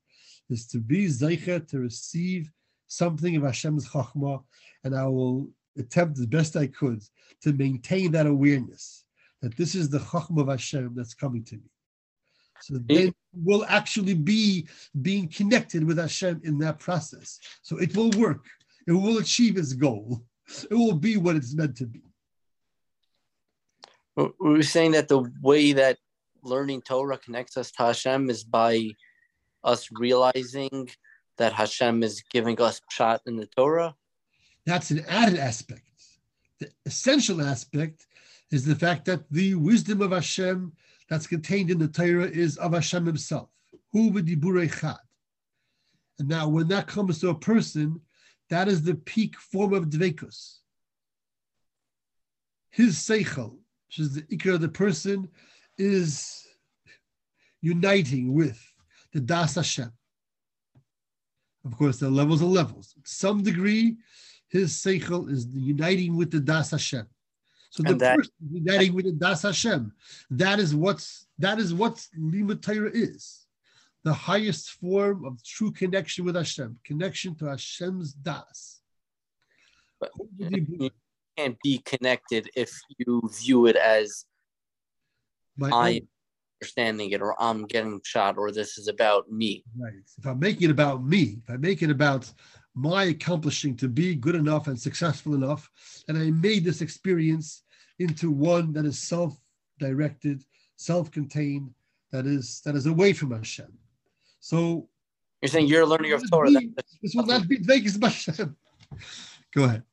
is to be Zeicher, to receive something of Hashem's Chachma, and I will attempt as best I could to maintain that awareness that this is the Chachma of Hashem that's coming to me. So then we'll actually be being connected with Hashem in that process. So it will work. It will achieve its goal. It will be what it's meant to be. We were saying that the way that learning Torah connects us to Hashem is by us realizing that Hashem is giving us shot in the Torah. That's an added aspect. The essential aspect is the fact that the wisdom of Hashem that's contained in the Torah is of Hashem Himself. Hu chad. And now, when that comes to a person, that is the peak form of dvekus. His seichel, which is the ikar of the person, is uniting with the Das Hashem. Of course, there are levels and levels. Some degree, his seichel is uniting with the Das Hashem. So the that, uniting with the Das Hashem, that is what's that is what Limud Torah is. The highest form of true connection with Hashem, connection to Hashem's Das. But you can't be connected if you view it as I'm understanding it or I'm getting shot or this is about me. Right. If I'm making it about me, if I make it about my accomplishing to be good enough and successful enough, and I made this experience into one that is self-directed, self-contained, that is that is away from Hashem. So you're saying you're learning of Torah. Be, this will not be Vegas Hashem. Go ahead.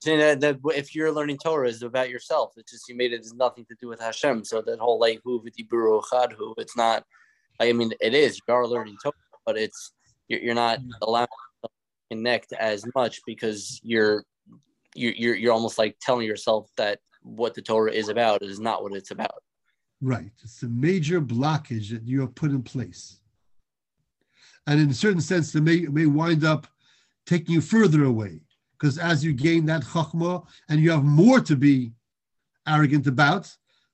Saying that, that if you're learning Torah is about yourself, it's just you made it has nothing to do with Hashem. So that whole like who chadhu, it's not. I mean, it is. You are learning Torah, but it's you're, you're not mm. allowed connect as much because you're you're you're almost like telling yourself that what the Torah is about is not what it's about. Right. It's a major blockage that you have put in place. And in a certain sense, it may, it may wind up taking you further away. Because as you gain that chachma and you have more to be arrogant about,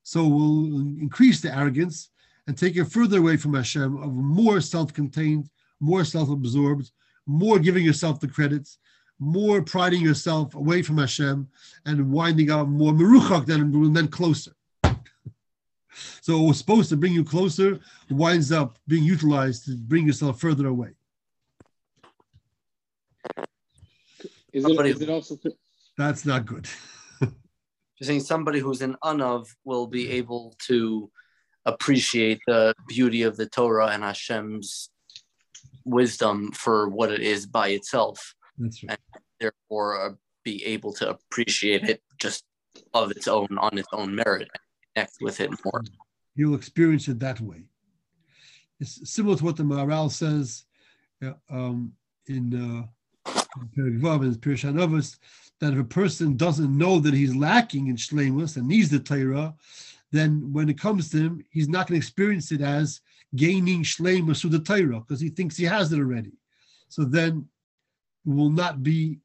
so we'll increase the arrogance and take you further away from Hashem of more self-contained, more self-absorbed, more giving yourself the credits, more priding yourself away from Hashem and winding up more meruchak than, then closer. so it was supposed to bring you closer, winds up being utilized to bring yourself further away. Is it, Somebody- is it also That's not good. You're saying somebody who's an unav will be able to appreciate the beauty of the Torah and Hashem's wisdom for what it is by itself, That's right. therefore uh, be able to appreciate it just of its own on its own merit and connect with it more. You'll experience it that way. It's similar to what the Maharal says uh, um, in uh, Perek and Pirush that if a person doesn't know that he's lacking in shlemus and needs the Torah, then when it comes to him, he's not going to experience it as gaining shlemus through the Torah because he thinks he has it already. So then will not be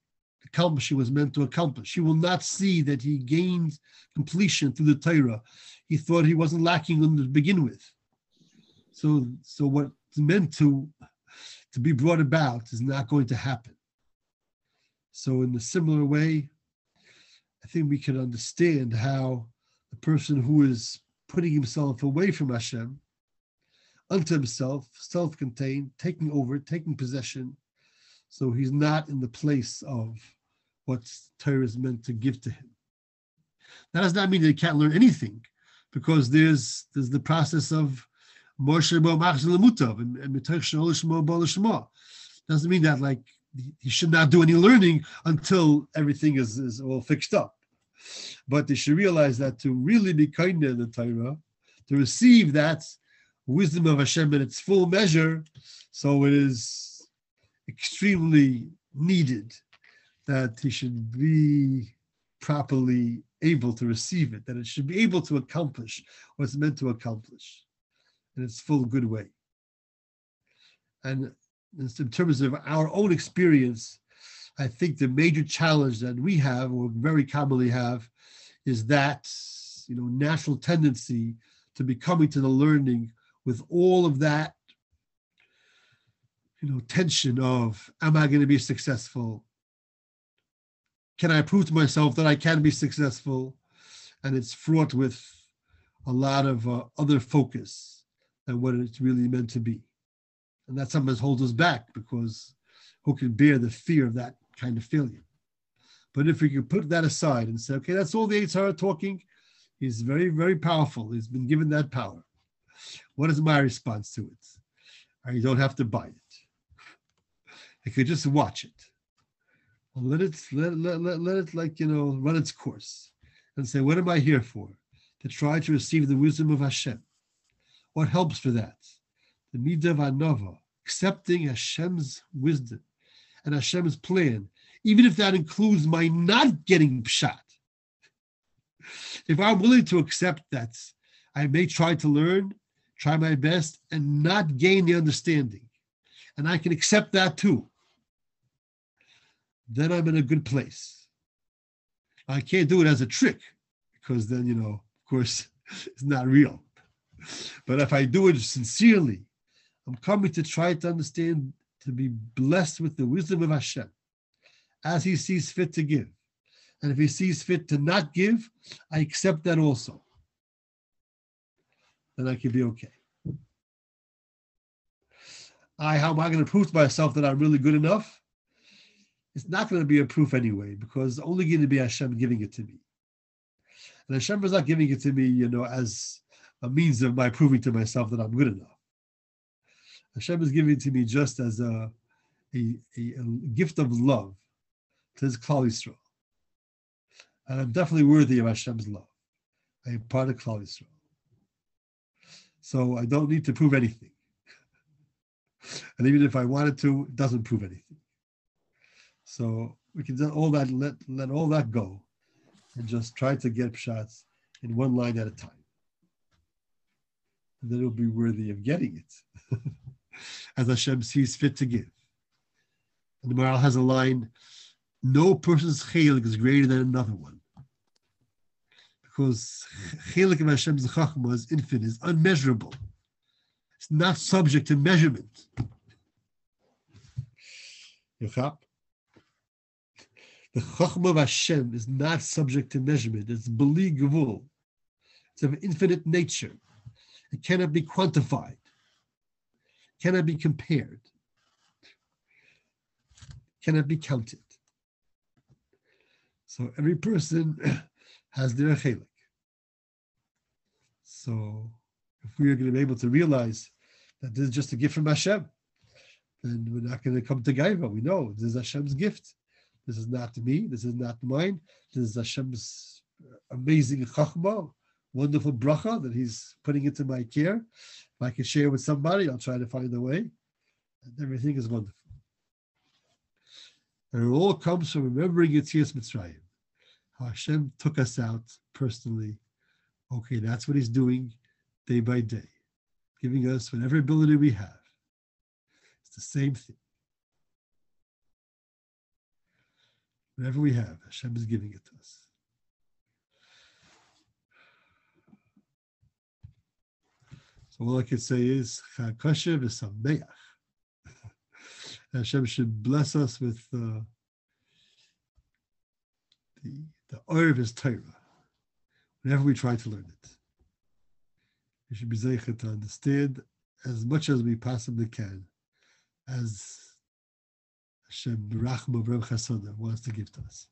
accomplished he was meant to accomplish. He will not see that he gained completion through the Torah. He thought he wasn't lacking them to begin with. So, so what's meant to to be brought about is not going to happen. So, in a similar way, I think we can understand how the person who is putting himself away from Hashem unto himself, self-contained, taking over, taking possession, so he's not in the place of what Torah is meant to give to him. That does not mean that he can't learn anything, because there's there's the process of Moshe Bo and Doesn't mean that like he should not do any learning until everything is, is all fixed up. But they should realize that to really be kind in the Torah, to receive that wisdom of Hashem in its full measure, so it is extremely needed that he should be properly able to receive it, that it should be able to accomplish what it's meant to accomplish in its full good way. And in terms of our own experience, I think the major challenge that we have, or very commonly have, is that you know natural tendency to be coming to the learning with all of that you know tension of am I going to be successful? Can I prove to myself that I can be successful? And it's fraught with a lot of uh, other focus than what it's really meant to be. And that sometimes holds us back because who can bear the fear of that kind of failure? But if we can put that aside and say, okay, that's all the Yetzer Hara talking, he's very, very powerful. He's been given that power. What is my response to it? I don't have to buy it. I could just watch it. Let it let, let, let, let it like you know run its course and say, what am I here for? To try to receive the wisdom of Hashem. What helps for that? The midah anova, accepting Hashem's wisdom and Hashem's plan, even if that includes my not getting pshat. If I'm willing to accept that, I may try to learn, try my best, and not gain the understanding. And I can accept that too. Then I'm in a good place. I can't do it as a trick because then, you know, of course, it's not real. But if I do it sincerely, I'm coming to try to understand, to be blessed with the wisdom of Hashem as he sees fit to give. And if he sees fit to not give, I accept that also. Then I could be okay. I, how am I going to prove to myself that I'm really good enough? It's not going to be a proof anyway, because it's only going to be Hashem giving it to me. And Hashem is not giving it to me, you know, as a means of my proving to myself that I'm good enough. Hashem is giving it to me just as a, a, a, a gift of love to his Klal Yisrael. And I'm definitely worthy of Hashem's love. I am part of Klal Yisrael. So I don't need to prove anything. and even if I wanted to, it doesn't prove anything. So we can all that let let all that go and just try to get shots in one line at a time. And then it'll be worthy of getting it. As Hashem sees fit to give. And the Maharal has a line, no person's chalik is greater than another one. Because chelik of Hashem's chachma is infinite, is unmeasurable. It's not subject to measurement. The chachma of Hashem is not subject to measurement. It's beli gevul. It's of infinite nature. It cannot be quantified. It Cannot be compared. It Cannot be counted. So every person has their chelik. So if we are going to be able to realize that this is just a gift from Hashem, then we're not going to come to Gaiva. We know this is Hashem's gift. This is not me. This is not mine. This is Hashem's amazing chachma, wonderful bracha that He's putting into my care. If I can share with somebody, I'll try to find a way. And everything is wonderful. And it all comes from remembering Yitzias Mitzrayim. Hashem took us out personally. Okay, that's what He's doing day by day, giving us whatever ability we have. It's the same thing. Whatever we have, Hashem is giving it to us. So all I can say is. Hashem should bless us with uh, the the of His Torah whenever we try to learn it. We should be zeichet to understand as much as we possibly can, as Hashem Rachma Reb Chasana wants to give to us.